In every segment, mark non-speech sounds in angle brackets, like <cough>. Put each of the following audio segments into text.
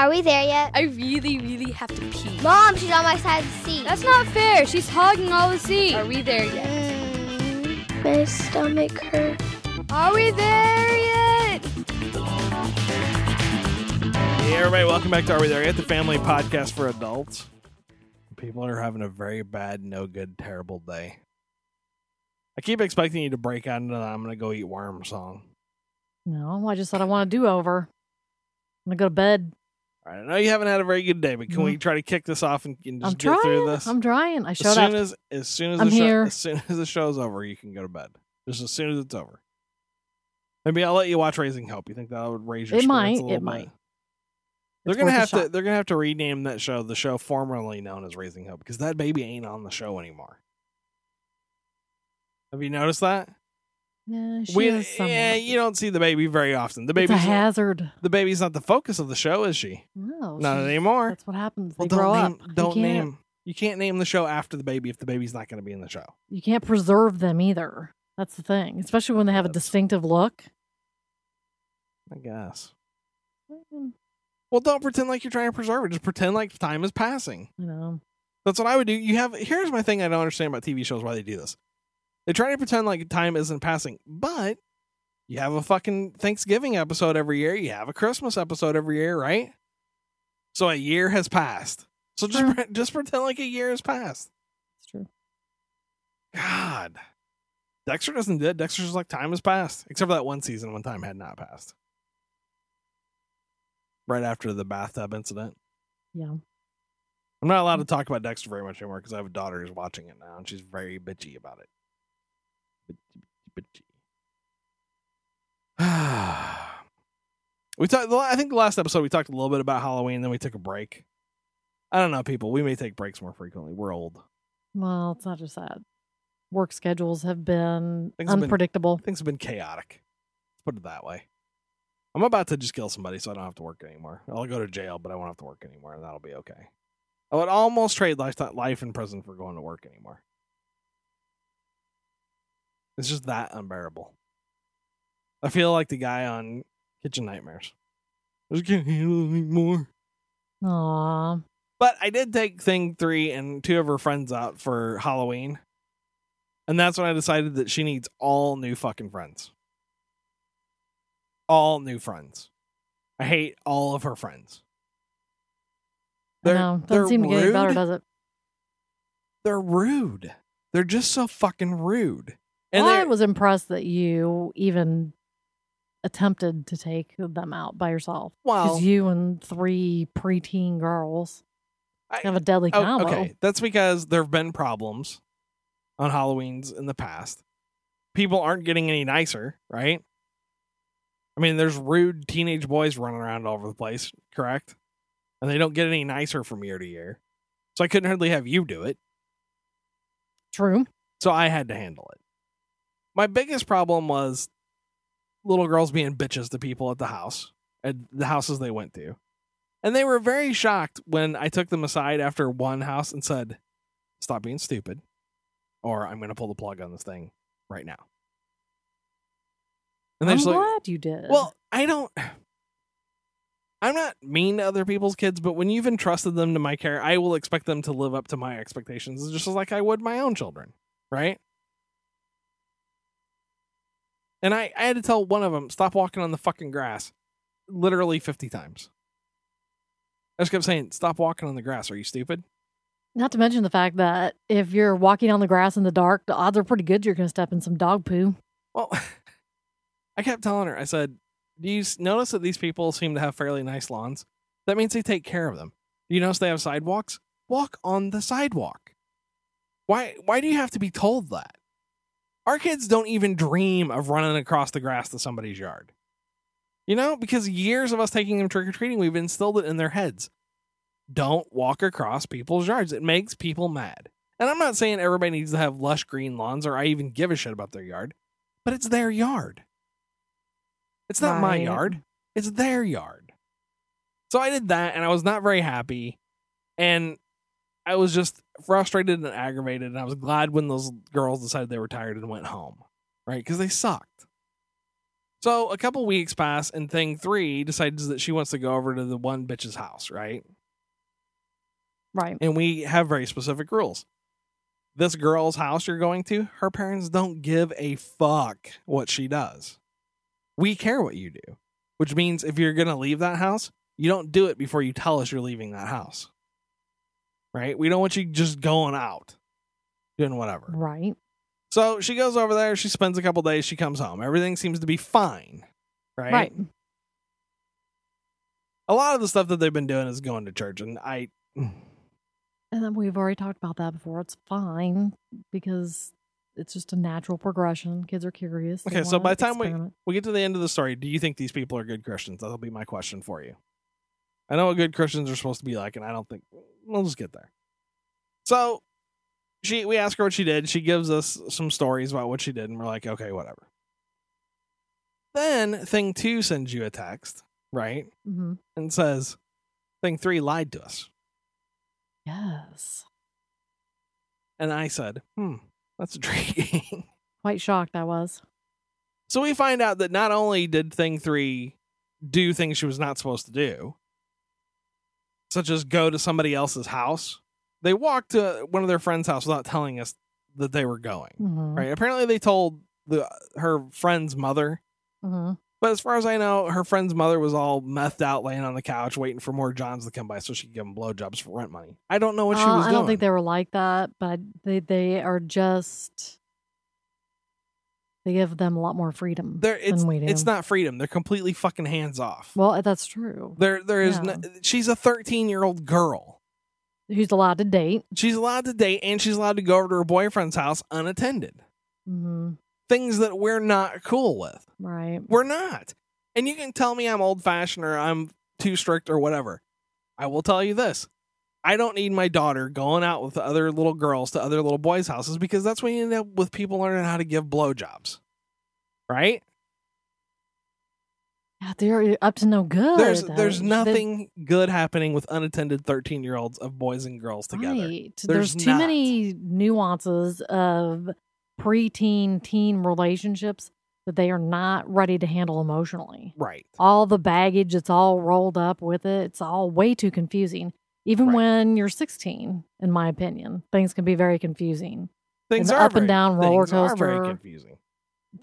Are we there yet? I really, really have to pee. Mom, she's on my side of the seat. That's not fair. She's hogging all the seat. Are we there yet? Mm, my stomach hurts. Are we there yet? Hey, everybody, welcome back to Are We There Yet? The family podcast for adults. People are having a very bad, no good, terrible day. I keep expecting you to break out into the I'm going to go eat worm song. No, I just said I want a do over. I'm gonna go to bed. All right, I know you haven't had a very good day, but can we mm-hmm. try to kick this off and, and just I'm get through this? I'm trying. I as showed soon up. as as soon as I'm the show, here. as soon as the show's over, you can go to bed. Just as soon as it's over. Maybe I'll let you watch Raising Hope. You think that would raise your It spirits might, a it bit? might. They're It's gonna have to. They're gonna have to rename that show the show formerly known as Raising Hope because that baby ain't on the show anymore. Have you noticed that? Yeah, she We- is somewhat. yeah, you don't see the baby very often. The it's a baby's not, hazard. the baby's not the focus of the show, is she? No, Not anymore. That's what happens. Well, They grow don't up. name. You Don't can't- name. You can't name the show after the baby if the baby's not going to be in the show. You can't preserve them either. That's the thing, especially when they have a distinctive look. I guess. Mm, Well, don't pretend like you're trying to preserve it. Just pretend like time is passing. You know, That's what I would do. You have here's my thing I don't understand about TV shows why they do this. They try to pretend like time isn't passing, but you have a fucking Thanksgiving episode every year. You have a Christmas episode every year, right? So a year has passed. So just pre- just pretend like a year has passed. it's true. God, Dexter doesn't do it. Dexter's just like time has passed, except for that one season when time had not passed. Right after the bathtub incident. Yeah. I'm not allowed to talk about Dexter very much anymore because I have a daughter who's watching it now, and she's very bitchy about it. <sighs> We talked. I think the last episode we talked a little bit about Halloween, then we took a break. I don't know, people. We may take breaks more frequently. We're old. Well, it's not just that. Work schedules have been Things have been- unpredictable. Things have been chaotic. Let's put it that way. I'm about to just kill somebody, so I don't have to work anymore. I'll go to jail, but I won't have to work anymore, and that'll be okay. I would almost trade life life in prison for going to work anymore. It's just that unbearable. I feel like the guy on Kitchen Nightmares. I just can't handle it anymore. Aw. But I did take Thing 3 and two of her friends out for Halloween. And that's when I decided that she needs all new fucking friends. All new friends. I hate all of her friends. They're, they're Doesn't seem to get better, does it? They're rude. They're just so fucking rude. And well, I was impressed that you even attempted to take them out by yourself. well, Because you and three preteen girls I- have a deadly Oh, combo. okay, that's because there have been problems on Halloween's in the past. People aren't getting any nicer, right? I mean, there's rude teenage boys running around all over the place, correct? And they don't get any nicer from year to year. So I couldn't hardly have you do it. True. So I had to handle it. My biggest problem was little girls being bitches to people at the house, at the houses they went to. And they were very shocked when I took them aside after one house and said, Stop being stupid, or I'm going to pull the plug on this thing right now. And they I'm just like, glad you did. well, I don't. I'm not mean to other people's kids, but when you've entrusted them to my care, I will expect them to live up to my expectations just like I would my own children, right? And I, I had to tell one of them, stop walking on the fucking grass, literally 50 times. I just kept saying, stop walking on the grass. Are you stupid? Not to mention the fact that if you're walking on the grass in the dark, the odds are pretty good you're going to step in some dog poo. Well, <laughs> I kept telling her, I said, Do you notice that these people seem to have fairly nice lawns? That means they take care of them. Do you notice they have sidewalks? Walk on the sidewalk. Why why do you have to be told that? Our kids don't even dream of running across the grass to somebody's yard. You know, because years of us taking them trick or treating, we've instilled it in their heads. Don't walk across people's yards. It makes people mad. And I'm not saying everybody needs to have lush green lawns or I even give a shit about their yard but it's their yard. It's not my yard. It's their yard. So I did that and I was not very happy. And I was just frustrated and aggravated. And I was glad when those girls decided they were tired and went home, right? Because they sucked. So a couple weeks pass, and thing three decides that she wants to go over to the one bitch's house, right? Right. And we have very specific rules. This girl's house you're going to, her parents don't give a fuck what she does. We care what you do, which means if you're going to leave that house, you don't do it before you tell us you're leaving that house. Right? We don't want you just going out, doing whatever. Right. So she goes over there, she spends a couple days, she comes home. Everything seems to be fine. Right? Right. A lot of the stuff that they've been doing is going to church, and I <sighs> And then we've already talked about that before. It's fine because it's just a natural progression. Kids are curious. They Okay, so by the time we- we get to the end of the story, do you think these people are good Christians? That'll be my question for you. I know what good Christians are supposed to be like, and I don't think we'll just get there. So she we ask her what she did. She gives us some stories about what she did, and we're like, okay, whatever. Then thing two sends you a text, right? Mhm. And says, Thing three lied to us. Yes. And I said, hmm, that's intriguing. <laughs> Quite shocked I was. So we find out that not only did Thing 3 do things she was not supposed to do, such as go to somebody else's house, they walked to one of their friends' house without telling us that they were going. Mhm. Right? Apparently they told the her friend's mother, Mhm. but as far as I know, her friend's mother was all methed out laying on the couch waiting for more Johns to come by so she could give them blowjobs for rent money. I don't know what she Uh, was I don't think they were like that, but they they are just they give them a lot more freedom it's, than we do. it's not freedom. They're completely fucking hands off. well, that's true. There, there is. Yeah. No, she's a 13 year old girl. Who's allowed to date? She's allowed to date and she's allowed to go over to her boyfriend's house unattended. hmm Things that we're not cool with. Right. We're not. And you can tell me I'm old fashioned or I'm too strict or whatever. I will tell you this. I don't need my daughter going out with other little girls to other little boys' houses because that's when you end up with people learning how to give blowjobs. Right? Yeah, they're up to no good. There's there's They- nothing good happening with unattended 13 year olds of boys and girls together. Right. There's There's, too not. many nuances of preteen teen relationships that they are not ready to handle emotionally. Right. All the baggage, it's all rolled up with it. It's all way too confusing. Even Right. when you're 16, in my opinion, things can be very confusing. Things are up and down roller are very coaster. confusing.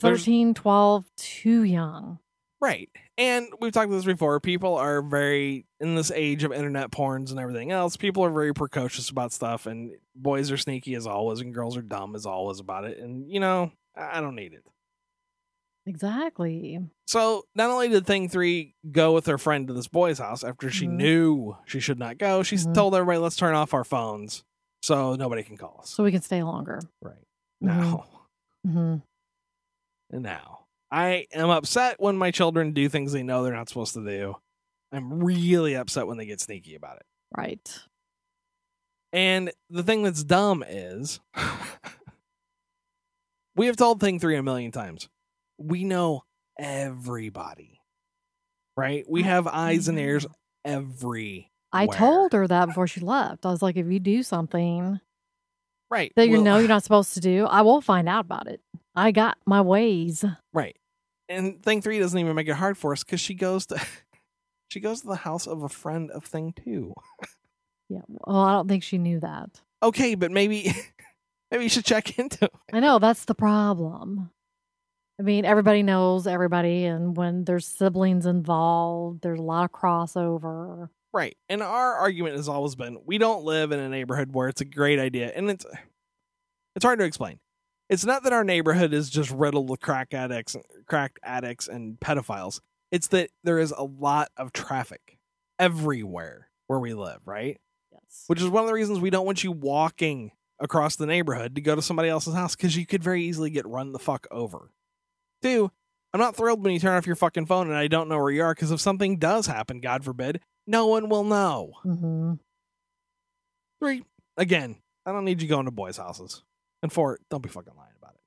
There's- 13, 12, too young. Right. And we've talked about this before. People are very in this age of internet porns and everything else, people are very precocious about stuff and boys are sneaky as always and girls are dumb as always about it. And you know, I don't need it. Exactly. So not only did Thing Three go with her friend to this boy's house after she Mhm. knew she should not go, she Mhm. told everybody, "Let's turn off our phones so nobody can call us." So we can stay longer. right Mhm. now, hmm now, I am upset when my children do things they know they're not supposed to do. I'm really upset when they get sneaky about it. Right. And the thing that's dumb is <laughs> we have told Thing Three a million times. We know everybody, right? We have eyes and ears every I told her that before she left. I was like, if you do something right that you well, know you're not supposed to do, I will find out about it. I got my ways. right. And Thing Three doesn't even make it hard for us because she goes to <laughs> she goes to the house of a friend of Thing Two. Yeah. Well, I don't think she knew that. Okay, but maybe <laughs> maybe you should check into it. I know that's the problem. I mean, everybody knows everybody, and when there's siblings involved, there's a lot of crossover. Right. And our argument has always been we don't live in a neighborhood where it's a great idea. And it's it's hard to explain. It's not that our neighborhood is just riddled with crack addicts crack addicts and pedophiles. It's that there is a lot of traffic everywhere where we live, right? Yes. Which is one of the reasons we don't want you walking across the neighborhood to go to somebody else's house because you could very easily get run the fuck over. Two, I'm not thrilled when you turn off your fucking phone and I don't know where you are because if something does happen, God forbid, no one will know. hmm Three, again, I don't need you going to boys' houses. And four, don't be fucking lying about it.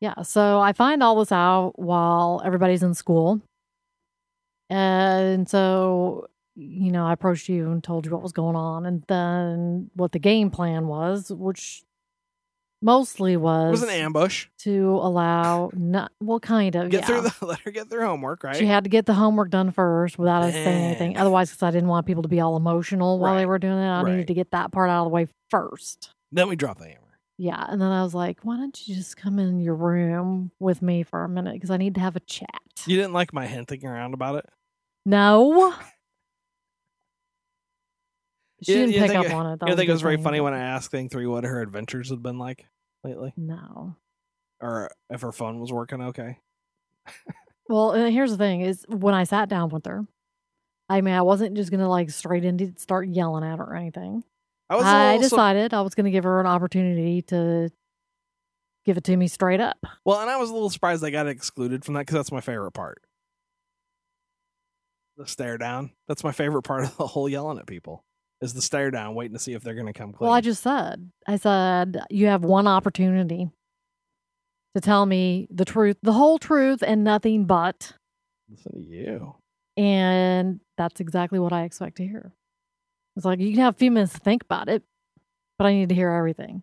Yeah. So I find all this out while everybody's in school. And so, you know, I approached you and told you what was going on and then what the game plan was, which mostly It was, was an ambush. to allow not well, kind of Get yeah. through the <laughs> let her get through homework, right? She had to get the homework done first without us saying eh. anything. Otherwise, because I didn't want people to be all emotional while they were doing it, I Right. needed to get that part out of the way first. then we dropped the hammer. Yeah, and then I was like, "Why don't you just come in your room with me for a minute? Because I need to have a chat." You didn't like my hinting around about it? No, she You- didn't you pick think up it- on it. That You think it was very thing, funny when I asked Thing Three what her adventures had been like lately, No. or if her phone was working okay. <laughs> Well, and here's the thing: is when I sat down with her, I mean, I wasn't just gonna like straight into start yelling at her or anything. I I su- decided I was gonna give her an opportunity to give it to me straight up. well, and I was a little surprised I got excluded from that because that's my favorite part. The stare down. That's my favorite part of the whole yelling at people. Is the stare down, waiting to see if they're going to come clean. Well, I just said, I said, you have one opportunity to tell me the truth, the whole truth, and nothing but. listen to you. And that's exactly what I expect to hear. It's like, you can have a few minutes to think about it, but I need to hear everything.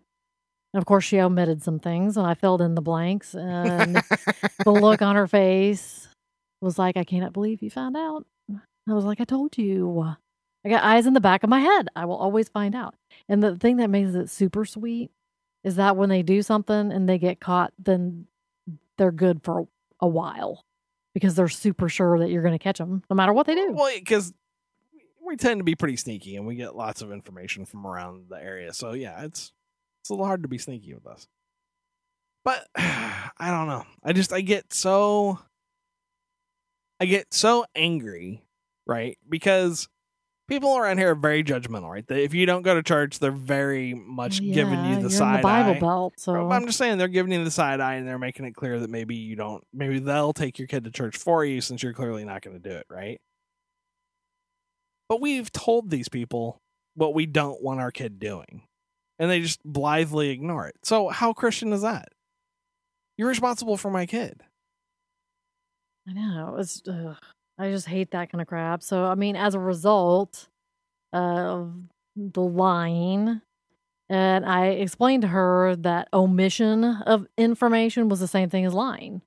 And of course, she omitted some things, and I filled in the blanks. And <laughs> the look on her face was like, I cannot believe you found out. I was like, I told you. I got eyes in the back of my head. I will always find out. And the thing that makes it super sweet is that when they do something and they get caught, then they're good for a while because they're super sure that you're going to catch them no matter what they do. Well, because we tend to be pretty sneaky, and we get lots of information from around the area. So yeah, it's it's a little hard to be sneaky with us. But <sighs> I don't know. I just I get so I get so angry, right? Because people around here are very judgmental, right? They, if you don't go to church, they're very much giving you the side the Bible eye. belt. So I'm just saying they're giving you the side eye and they're making it clear that maybe you don't maybe they'll take your kid to church for you since you're clearly not going to do it, right? But we've told these people what we don't want our kid doing. And they just blithely ignore it. So how Christian is that? You're responsible for my kid. I know. It's ugh, I just hate that kind of crap. So I mean, as a result of the lying, and I explained to her that omission of information was the same thing as lying.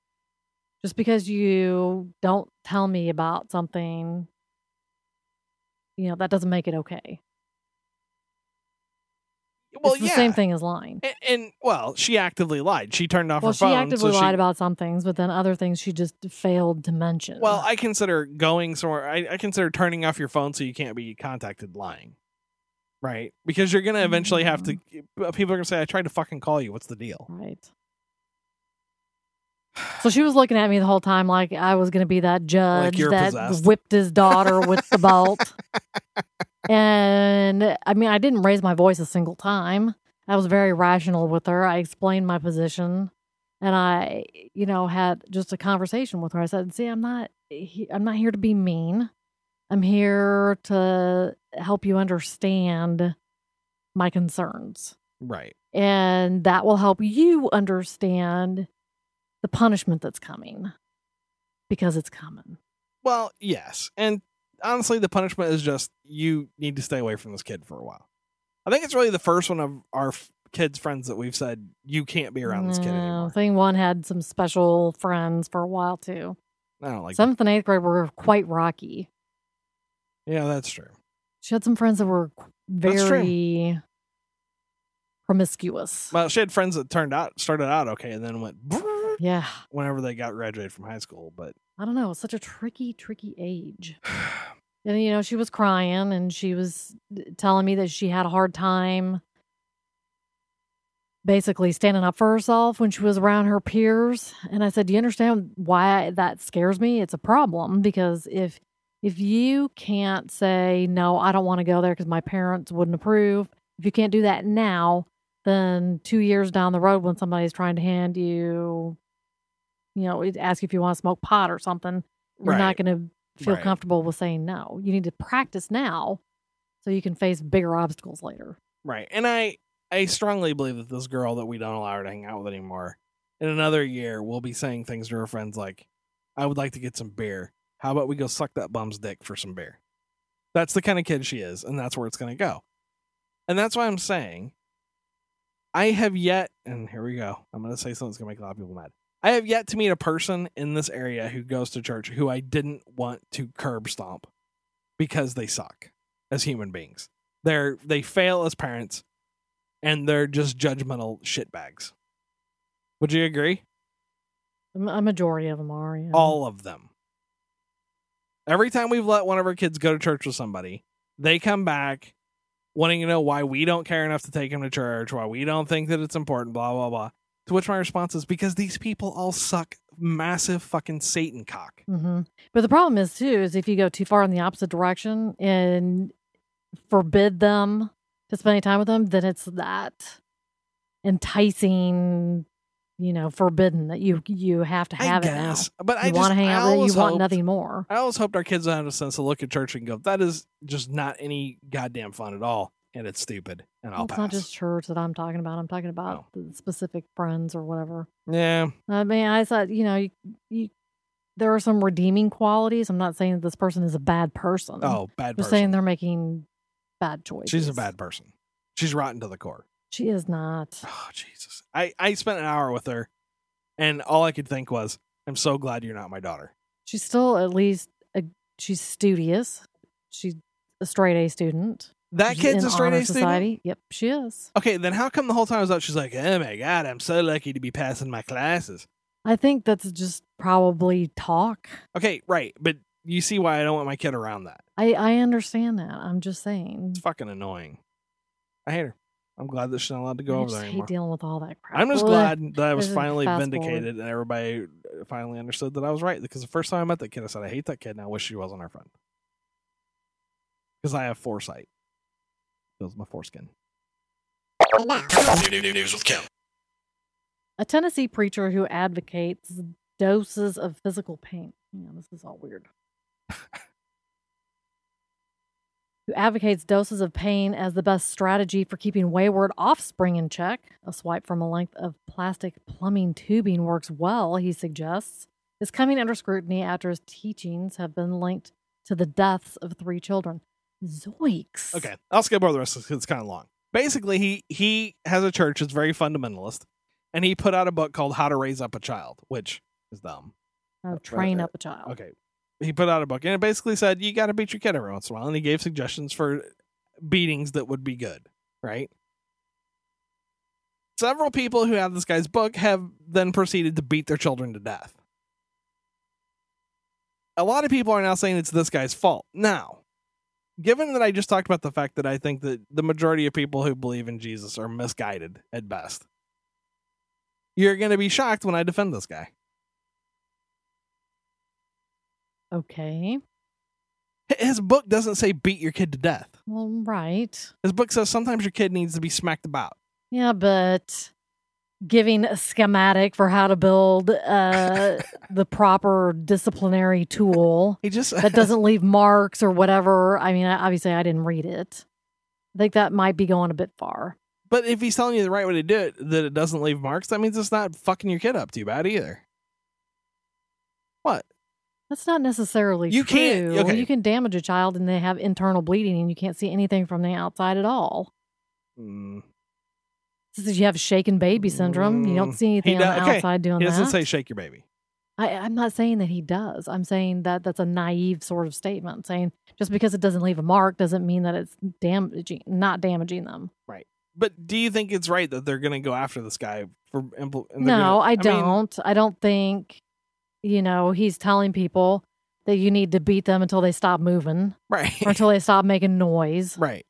Just because you don't tell me about something, you know, that doesn't make it okay. Well, it's the yeah. same thing as lying. And, and well, she actively lied. She turned off Well, her she phone. actively so she- lied about some things, but then other things she just failed to mention. Well, I consider going somewhere. I, I consider turning off your phone so you can't be contacted lying, right? Because you're gonna eventually have to. Mm-hmm. Uh, people are gonna say, "I tried to fucking call you. What's the deal?" Right. So she was looking at me the whole time like I was going to be that judge you're that possessed. whipped his daughter with the belt. <laughs> And I mean, I didn't raise my voice a single time. I was very rational with her. I explained my position and I, you know, had just a conversation with her. I said, "See, I'm not he- I'm not here to be mean. I'm here to help you understand my concerns." Right. and that will help you understand the punishment that's coming because it's coming. Well, yes, and honestly, the punishment is just you need to stay away from this kid for a while. I think it's really the first one of our f- kids' friends that we've said you can't be around this kid anymore. Thing one had some special friends for a while too. I don't like. Seventh and eighth grade were quite rocky. Yeah, that's true. She had some friends that were very promiscuous. Well, she had friends that turned out started out okay, and then went yeah, whenever they got graduated from high school. But I don't know. It's such a tricky, tricky age. <sighs> <sighs> <sighs> And you know, she was crying and she was uh, telling me that she had a hard time basically standing up for herself when she was around her peers. And I said, "Do you understand why that scares me? It's a problem because if if you can't say no, I don't want to go there because my parents wouldn't approve. If you can't do that now, then 2 years down the road when somebody's trying to hand you you know, ask if you want to smoke pot or something, you're Right. not going to feel Right. comfortable with saying no. You need to practice now so you can face bigger obstacles later. Right. And I I strongly believe that this girl that we don't allow her to hang out with anymore, in another year, will be saying things to her friends like, I would like to get some beer. How about we go suck that bum's dick for some beer? That's the kind of kid she is, and that's where it's gonna go. And that's why I'm saying I have yet, and here we go. I'm going to say something that's going to make a lot of people mad. I have yet to meet a person in this area who goes to church who I didn't want to curb stomp because they suck as human beings. They're they fail as parents, and they're just judgmental shitbags. Would you agree? A majority of them are. Yeah. all of them. Every time we've let one of our kids go to church with somebody, they come back wanting to know why we don't care enough to take them to church, why we don't think that it's important, blah, blah, blah. To which my response is because these people all suck massive fucking Satan cock. hmm But the problem is too is if you go too far in the opposite direction and forbid them to spend any time with them, then it's that enticing, you know, forbidden that you you have to have I it now. But I You just, want to hang I out with it. You want hoped- nothing more. I always hoped our kids would have a sense to look at church and go, that is just not any goddamn fun at all. And it's stupid. And I'll it's pass. not just church that I'm talking about. I'm talking about the specific friends or whatever. yeah. I mean, I thought, you know, you, you, there are some redeeming qualities. I'm not saying that this person is a bad person. Oh, bad I'm person. saying they're making bad choices. She's a bad person. She's rotten to the core. She is not. Oh Jesus! I I spent an hour with her, and all I could think was, "I'm so glad you're not my daughter." She's still at least a, she's studious. She's a straight A student. That She's kid's a straight A student. society. Yep, she is. Okay, then how come the whole time I was out, she's like, "Oh my god, I'm so lucky to be passing my classes." I think that's just probably talk. Okay, right, but you see why I don't want my kid around that. I I understand that. I'm just saying. It's fucking annoying. I hate her. I'm glad that she's not allowed to go I over just there hate anymore. dealing with all that crap. I'm just Ugh. glad that I was finally vindicated and everybody finally understood that I was right. Because the first time I met that kid, I said, I hate that kid and I wish she wasn't our friend. Because I have foresight. Feels my foreskin. News with Kim. A Tennessee preacher who advocates doses of physical pain. Yeah, this is all weird. <laughs> who advocates doses of pain as the best strategy for keeping wayward offspring in check. A swipe from a length of plastic plumbing tubing works well, he suggests, is coming under scrutiny after his teachings have been linked to the deaths of three children. Zoinks. Okay, I'll skip over the rest because it's kind of long. Basically, he he has a church that's very fundamentalist, and he put out a book called How to Raise Up a Child, which is dumb. Oh, train up a child. Okay. He put out a book and it basically said you got to beat your kid every once in a while. And he gave suggestions for beatings that would be good, right? Several people who have this guy's book have then proceeded to beat their children to death. A lot of people are now saying it's this guy's fault. Now, given that I just talked about the fact that I think that the majority of people who believe in Jesus are misguided at best, you're going to be shocked when I defend this guy. Okay. His book doesn't say beat your kid to death. Well, right. His book says sometimes your kid needs to be smacked about. Yeah, but giving a schematic for how to build uh, <laughs> the proper disciplinary tool He just that <laughs> doesn't leave marks or whatever. I mean, obviously, I didn't read it. I think that might be going a bit far. But if he's telling you the right way to do it, that it doesn't leave marks, that means it's not fucking your kid up too bad either. What? That's not necessarily You true. can't- okay. You can damage a child and they have internal bleeding and you can't see anything from the outside at all. Mm, This is you have shaken baby syndrome. You don't see anything on the okay, outside doing he doesn't that. say shake your baby. I, I'm not saying that he does. I'm saying that that's a naive sort of statement. Saying just because it doesn't leave a mark doesn't mean that it's damaging, not damaging them. Right. But do you think it's right that they're going to go after this guy for impl- No, gonna- I mean, don't. I don't think, you know, he's telling people that you need to beat them until they stop moving right. or until they stop making noise. <laughs> right.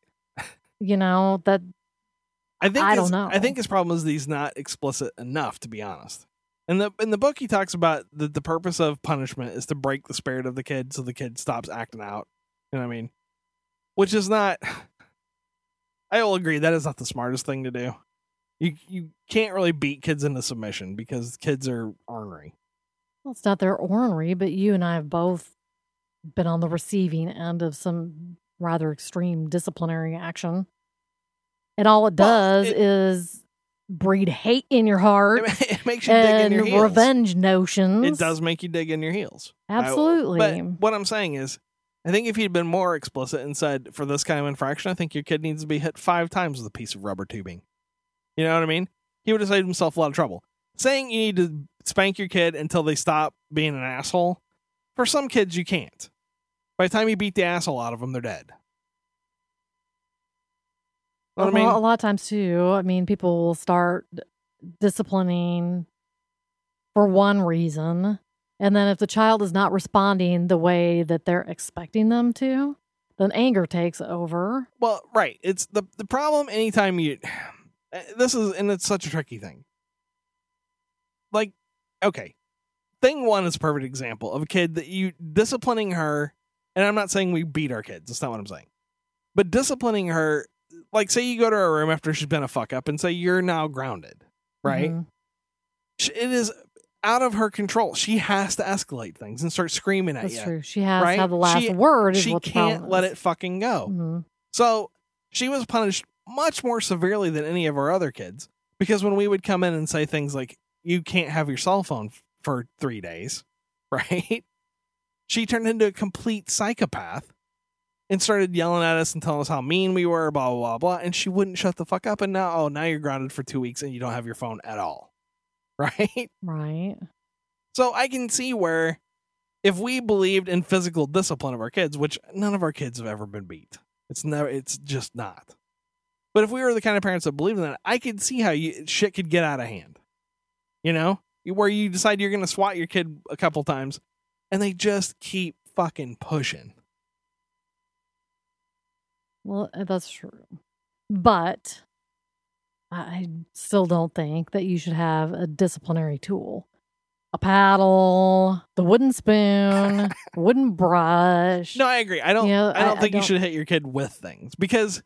You know that I think I his- don't know. I think his problem is that he's not explicit enough, to be honest. In the in the book, he talks about that the purpose of punishment is to break the spirit of the kid, so the kid stops acting out. You know what I mean? Which is not. <sighs> I will agree that is not the smartest thing to do. You you can't really beat kids into submission because kids are ornery. well, it's not their ornery, but you and I have both been on the receiving end of some rather extreme disciplinary action. And all it Well, does it- is breed hate in your heart It, <laughs> makes you dig in your heels. revenge notions. It does make you dig in your heels. I- Absolutely. but what I'm saying is, I think if he'd been more explicit and said, for this kind of infraction, I think your kid needs to be hit five times with a piece of rubber tubing. You know what I mean? He would have saved himself a lot of trouble. Saying you need to spank your kid until they stop being an asshole, for some kids, you can't. By the time you beat the asshole out of them, they're dead. Know what I Well, mean? a lot of times too. I mean, people will start disciplining for one reason, and then if the child is not responding the way that they're expecting them to, then anger takes over. Well, right. It's the the problem anytime you <sighs> eh, this is and it's such a tricky thing. Like, okay. Thing one is a perfect example of a kid that you disciplining her, and I'm not saying we beat our kids, that's not what I'm saying. But disciplining her, like say you go to her room after she's been a fuck up and say you're now grounded, right? Mhm. It is out of her control. She has to escalate things and start screaming at That's you. true. She has right? to have the last She- word. She can't let it fucking go. Mhm. So she was punished much more severely than any of our other kids because when we would come in and say things like, you can't have your cell phone f- for three days, <laughs> right? She turned into a complete psychopath and started yelling at us and telling us how mean we were, blah, blah, blah, blah. And she wouldn't shut the fuck up. And now, oh, now you're grounded for two weeks and you don't have your phone at all, <laughs> right? Right. So I can see where if we believed in physical discipline of our kids, which none of our kids have ever been beat. It's never it's just not. But if we were the kind of parents that believed in that, I could see how you shit could get out of hand. You know? Where you decide you're gonna swat your kid a couple times and they just keep fucking pushing. Well, uh, that's true. But I I still don't think that you should have a disciplinary tool. A paddle, the wooden spoon, <laughs> wooden brush. No, I agree. I don't Yeah, I don't I- I think you don't- should hit your kid with things because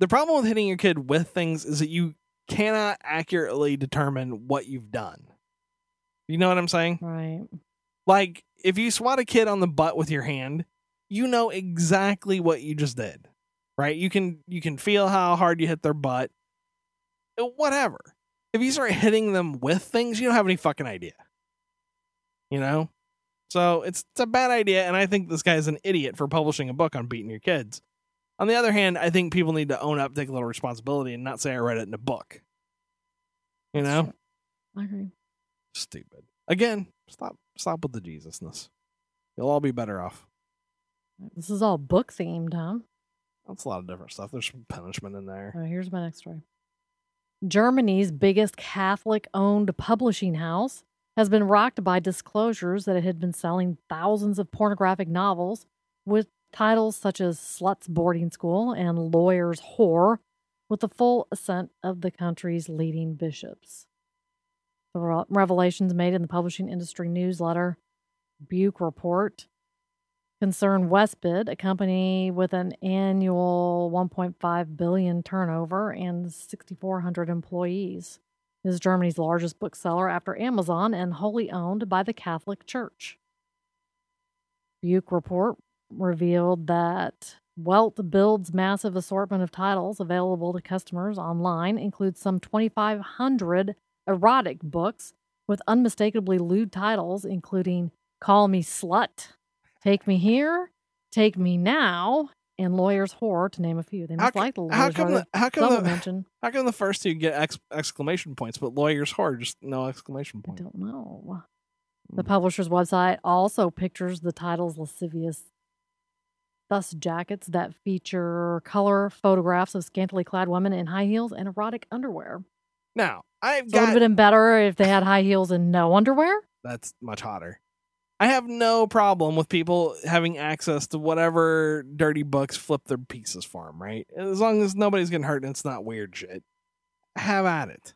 the problem with hitting your kid with things is that you cannot accurately determine what you've done. You know what I'm saying? Right. Like if you swat a kid on the butt with your hand, you know exactly what you just did. Right? You can you can feel how hard you hit their butt. Uh, Whatever. If you start hitting them with things, you don't have any fucking idea. You know? So it's it's a bad idea, and I think this guy's an idiot for publishing a book on beating your kids. On the other hand, I think people need to own up, take a little responsibility, and not say I read it in a book. You know? I agree. Stupid. Again, stop stop with the Jesusness. You'll all be better off. This is all book themed, huh? That's a lot of different stuff. There's some punishment in there. Right, here's my next story. Germany's biggest Catholic owned publishing house has been rocked by disclosures that it had been selling thousands of pornographic novels with titles such as Slut's Boarding School and Lawyer's Whore, with the full assent of the country's leading bishops. The revelations made in the publishing industry newsletter Buchreport concern Weltbild, a company with an annual 1.5 billion turnover and 6,400 employees. is Germany's largest bookseller after Amazon and wholly owned by the Catholic Church. Buchreport revealed that Weltbild's massive assortment of titles available to customers online includes some 2,500 erotic books with unmistakably lewd titles, including Call Me Slut, Take Me Here, Take Me Now, and Lawyer's Whore, to name a few. They How, must co- like the how lawyer's come Whore. the how come the, mentioned. <laughs> how come the first two get ex- exclamation points, but lawyers whore just no exclamation point? I don't know. The Hmm. publisher's website also pictures the titles lascivious thus jackets that feature color photographs of scantily clad women in high heels and erotic underwear. Now I've So it would got have been better if they had high heels and no underwear. that's much hotter. I have no problem with people having access to whatever dirty books flip their pieces for them, right? As long as nobody's getting hurt and it's not weird shit. Have at it.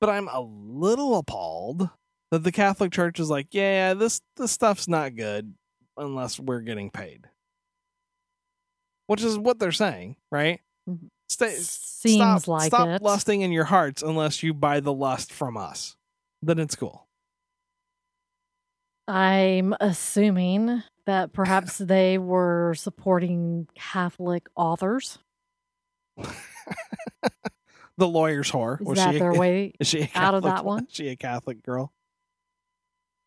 But I'm a little appalled that the Catholic Church is like, yeah, this this stuff's not good unless we're getting paid. Which is what they're saying, right? Mhm. Stay, Seems stop, like stop it. lusting in your hearts unless you buy the lust from us. Then it's cool. I'm assuming that perhaps <laughs> they were supporting Catholic authors. <laughs> the lawyer's whore. Is Was that she a- their way? <laughs> Is she out of that one? Is she a Catholic girl?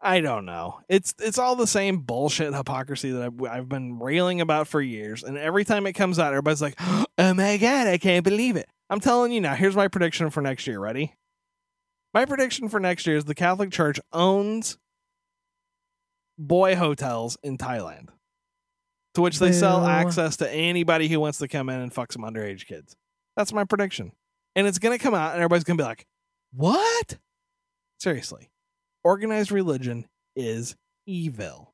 I don't know. It's it's all the same bullshit hypocrisy that I've, I've been railing about for years, and every time it comes out, everybody's like, <gasps> "Oh my god, I can't believe it." I'm telling you now, here's my prediction for next year. Ready? My prediction for next year is the Catholic Church owns boy hotels in Thailand, to which they sell access to anybody who wants to come in and fuck some underage kids. That's my prediction. And it's going to come out, and everybody's going to be like, what? Seriously. Organized religion is evil.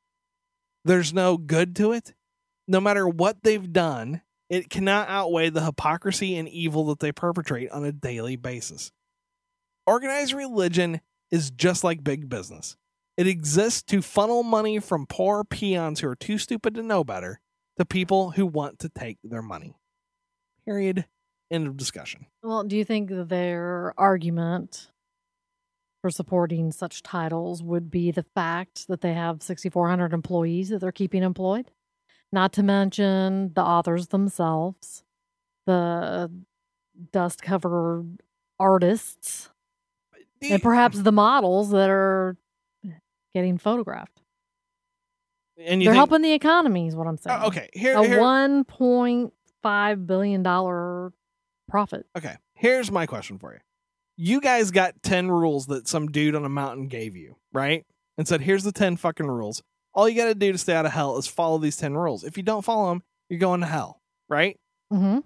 There's no good to it. No matter what they've done, it cannot outweigh the hypocrisy and evil that they perpetrate on a daily basis. Organized religion is just like big business. It exists to funnel money from poor peons who are too stupid to know better to people who want to take their money. Period. End of discussion. Well, do you think their argument for supporting such titles would be the fact that they have 6,400 employees that they're keeping employed? Not to mention the authors themselves, the dust covered artists, and perhaps the models that are getting photographed. and They're think- helping the economy, is what I'm saying. Oh, okay, here, A here- $1.5 billion profit. Okay, here's my question for you. You guys got 10 rules that some dude on a mountain gave you, right? And said, here's the 10 fucking rules. All you got to do to stay out of hell is follow these 10 rules. If you don't follow them, you're going to hell, right? hmm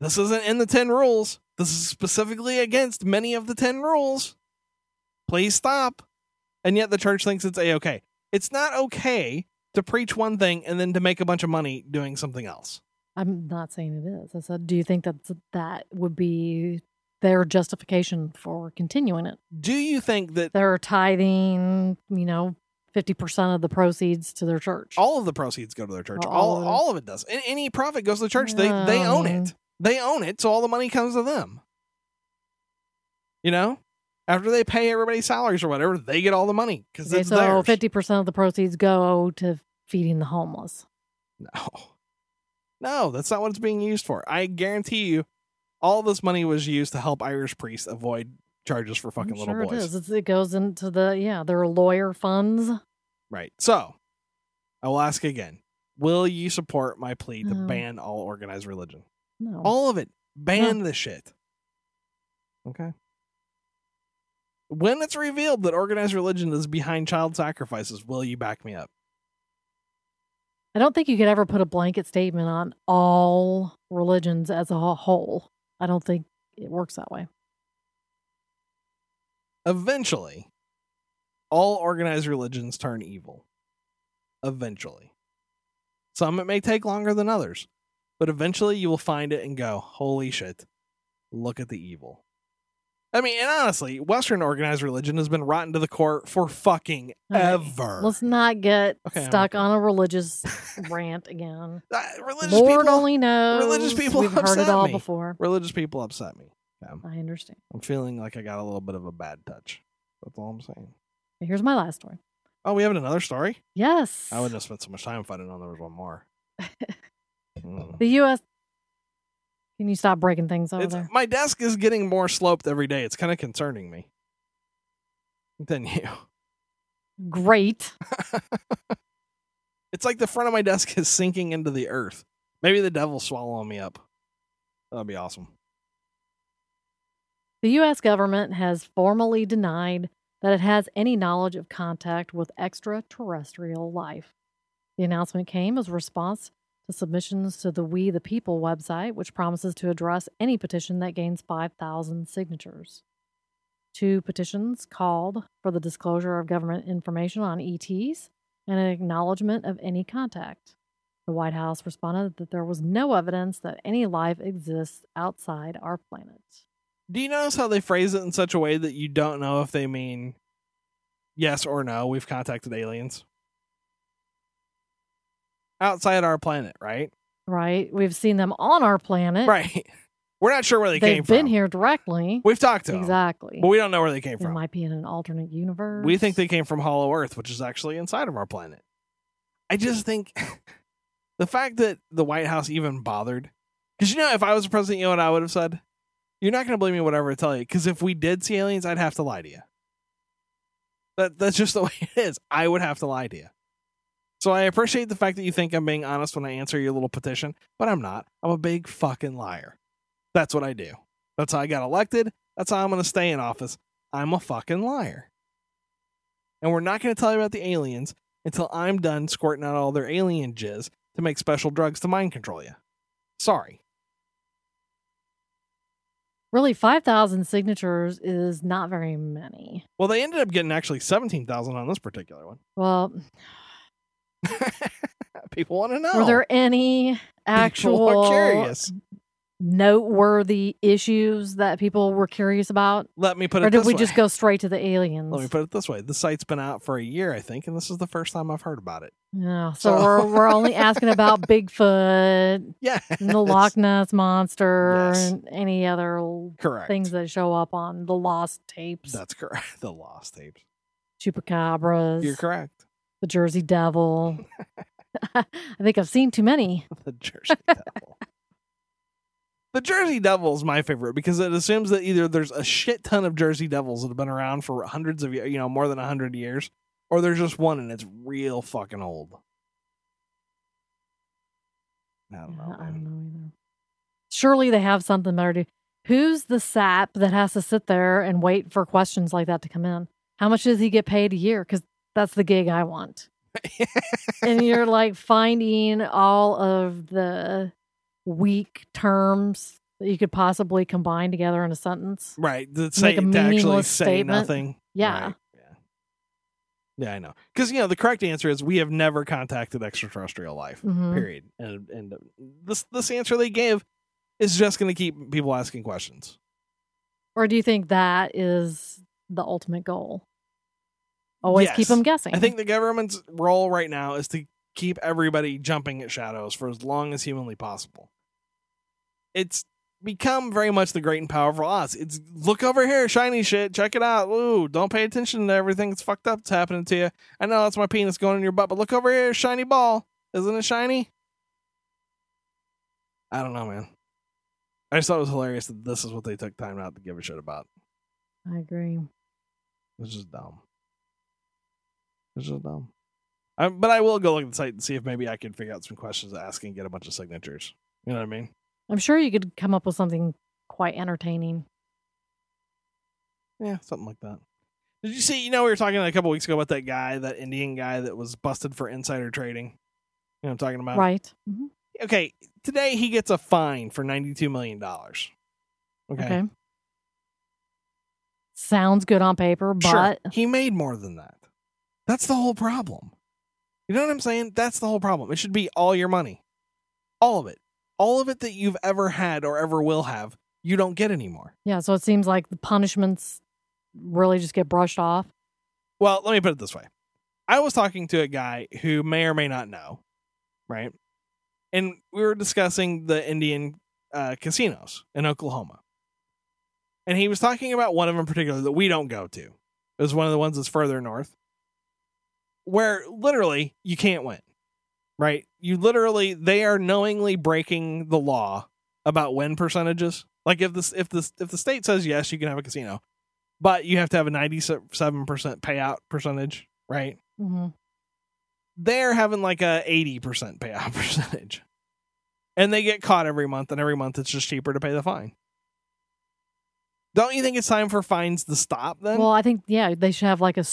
This isn't in the 10 rules. This is specifically against many of the 10 rules. Please stop. And yet the church thinks it's a okay. It's not okay to preach one thing and then to make a bunch of money doing something else. I'm not saying it is. I said, do you think that that would be their justification for continuing it? Do you think that They're tithing, you know, 50% of the proceeds to their church. all of the proceeds go to their church. All all of it. all of it does. Any profit goes to the church. They they own it. They own it, so all the money comes to them. You know, after they pay everybody's salaries or whatever, they get all the money because okay, so theirs. 50% of the proceeds go to feeding the homeless. No, <laughs> no, that's not what it's being used for. I guarantee you, all this money was used to help Irish priests avoid charges for fucking I'm little sure boys. it is. It goes into the, yeah, their lawyer funds. Right. So, I will ask again: Will you support my plea to No. ban all organized religion? No. All of it. Ban the shit. Okay. When it's revealed that organized religion is behind child sacrifices, will you back me up? I don't think you could ever put a blanket statement on all religions as a whole. I don't think it works that way. Eventually, all organized religions turn evil. Eventually. Some it may take longer than others, but eventually you will find it and go, holy shit, look at the evil. I mean, and honestly, Western organized religion has been rotten to the core for fucking right. ever. Let's not get Okay, stuck on a religious <laughs> rant again. Uh, religious Lord people, only knows. religious people We've heard it all me. before. religious people upset me. Okay. I understand. I'm feeling like I got a little bit of a bad touch. That's all I'm saying. Here's my last story. Oh, we have another story? Yes. I wouldn't have spent so much time if I didn't know there was one more. <laughs> Mm. The U.S. Can you stop breaking things over It's, there? my desk is getting more sloped every day. It's kind of concerning me. Than you. Great. <laughs> It's like the front of my desk is sinking into the earth. Maybe the devil's swallowing me up. That'd be awesome. The U.S. government has formally denied that it has any knowledge of contact with extraterrestrial life. The announcement came as a response to submissions to the We the People website, which promises to address any petition that gains 5,000 signatures. Two petitions called for the disclosure of government information on ETs and an acknowledgement of any contact. The White House responded that there was no evidence that any life exists outside our planet. Do you notice how they phrase it in such a way that you don't know if they mean yes or no? We've contacted aliens outside our planet, right? right? We've seen them on our planet. Right. <laughs> We're not sure where they They've came been here directly. We've talked to them, exactly. but we don't know where they came from. They from. might be in an alternate universe. We think they came from Hollow Earth, which is actually inside of our planet. I just think <laughs> the fact that the White House even bothered, because you know, if I was president, you know what I would have said? You're not going to believe me, whatever I tell you, because if we did see aliens, I'd have to lie to you. That that's just the <laughs> way it is. I would have to lie to you. So I appreciate the fact that you think I'm being honest when I answer your little petition, but I'm not. I'm a big fucking liar. That's what I do. That's how I got elected. That's how I'm going to stay in office. I'm a fucking liar. And we're not going to tell you about the aliens until I'm done squirting out all their alien jizz to make special drugs to mind control you. Sorry. Really, 5,000 signatures is not very many. Well, they ended up getting actually 17,000 on this particular one. Well, <laughs> People want to know. were there any actual curious. noteworthy issues that people were curious about? Let me put it Or did we way. just go straight to the aliens? Let me put it this way. The site's been out for a year, I think, and this is the first time I've heard about it. yeah, so, So- we're, we're only <laughs> asking about Bigfoot Yeah. the Loch <laughs> Ness Monster Yes. and any other Correct. things that show up on the lost tapes, That's correct. The lost tapes. chupacabras, You're correct. The Jersey Devil. <laughs> <laughs> I think I've seen too many. The Jersey Devil. The Jersey Devil is my favorite because it assumes that either there's a shit ton of Jersey Devils that have been around for hundreds of years, you know, more than a hundred years, or there's just one and it's real fucking old. I don't know. I don't know either. Surely they have something better to. Who's the sap that has to sit there and wait for questions like that to come in? How much does he get paid a year? Because that's the gig I want. <laughs> and you're like finding all of the weak terms that you could possibly combine together in a sentence. Right. To, Make say, a to actually say statement. nothing. Yeah. Right, Yeah. Yeah, I know. Because, you know, the correct answer is we have never contacted extraterrestrial life, Mhm. period. And, and this, this answer they gave is just going to keep people asking questions. Or do you think that is the ultimate goal? Always keep them guessing. I think the government's role right now is to keep everybody jumping at shadows for as long as humanly possible. It's become very much the great and powerful us. It's look over here, shiny shit, check it out. Ooh, don't pay attention to everything that's fucked up that's happening to you. I know that's my penis going in your butt, but look over here, shiny ball. Isn't it shiny? I don't know, man. I just thought it was hilarious that this is what they took time out to give a shit about. I agree. It's just dumb. It's just dumb. I, but I will go look at the site and see if maybe I can figure out some questions to ask and get a bunch of signatures. You know what I mean? I'm sure you could come up with something quite entertaining. Yeah, something like that. Did you see? You know, we were talking a couple weeks ago about that guy, that Indian guy that was busted for insider trading. You know what I'm talking about? right. Mhm. Okay. Today he gets a fine for $92 million. Okay. Okay. Sounds good on paper, but Sure. He made more than that. That's the whole problem. You know what I'm saying? That's the whole problem. It should be all your money. All of it. All of it that you've ever had or ever will have, you don't get anymore. yeah, so it seems like the punishments really just get brushed off. Well, let me put it this way. I was talking to a guy who may or may not know, right? And we were discussing the Indian uh, casinos in Oklahoma. And he was talking about one of them in particular that we don't go to. It was one of the ones that's further north, where literally you can't win, right? You literally, they are knowingly breaking the law about win percentages. Like if this, if this, if the state says yes, you can have a casino, but you have to have a 97% payout percentage, right? hmm They're having like a 80% payout <laughs> percentage. And they get caught every month, and every month it's just cheaper to pay the fine. Don't you think it's time for fines to stop then? Well, I think yeah, they should have like a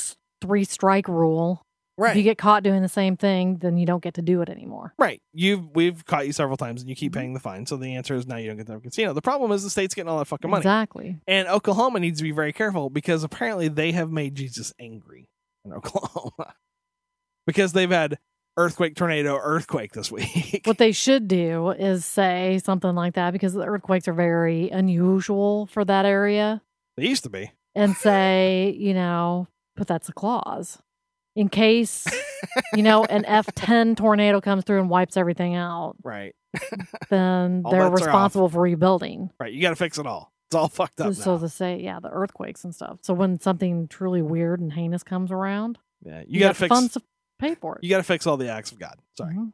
three strike rule. Right. If you get caught doing the same thing, then you don't get to do it anymore. right. You've we've caught you several times and you keep Mhm. paying the fine. So the answer is now you don't get to have a casino. The problem is the state's getting all that fucking money. Exactly. And Oklahoma needs to be very careful because apparently they have made Jesus angry in <laughs> Oklahoma. because they've had earthquake, tornado, earthquake this week. What they <laughs> should do is say something like that because the earthquakes are very unusual for that area, they used to be. and say, you know, but that's a clause in case you know an <laughs> F10 tornado comes through and wipes everything out. Right. <laughs> Then they're bets are off. responsible for rebuilding. Right. You got to fix it all. It's all fucked up So now. to say, yeah, the earthquakes and stuff. So when something truly weird and heinous comes around, yeah. You, you, got to fix. funds to pay for it. You got to fix all the acts of God. Sorry. Mhm.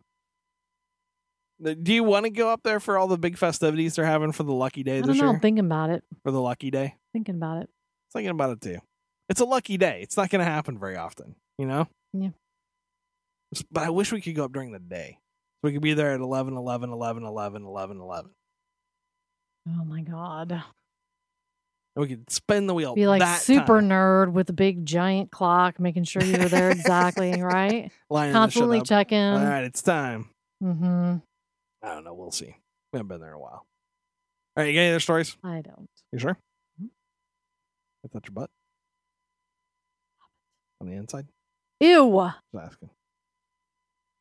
Do you want to go up there for all the big festivities they're having for the lucky day I this year? I'm thinking about it. for the lucky day. Thinking about it. Thinking about it too. It's a lucky day. It's not going to happen very often, you know? Yeah. But I wish we could go up during the day. So we could be there at 11, 11, 11, 11, 11, 11. Oh my god. And we could spin the wheel. Be like that super time. nerd with a big giant clock, making sure you were there exactly, <laughs> right? Shit Constantly checking. All right, it's time. Mm-hmm. I don't know. We'll see. We haven't been there in a while. All right, you got any other stories? I don't. You sure? Mhm. I touch your butt on the inside. Ew. Just asking.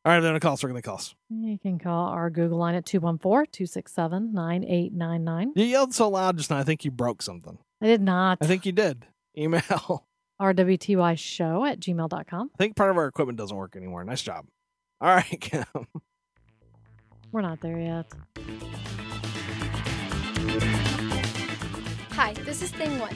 All right, they're gonna call us. We're gonna call us. You can call our Google line at 214 267 9899. You yelled so loud just now. I think you broke something. I did not. I think you did. Email. <laughs> RWTY show at gmail.com. I think part of our equipment doesn't work anymore. Nice job. All right, <laughs> Kim. We're not there yet. Hi, this is Thing One.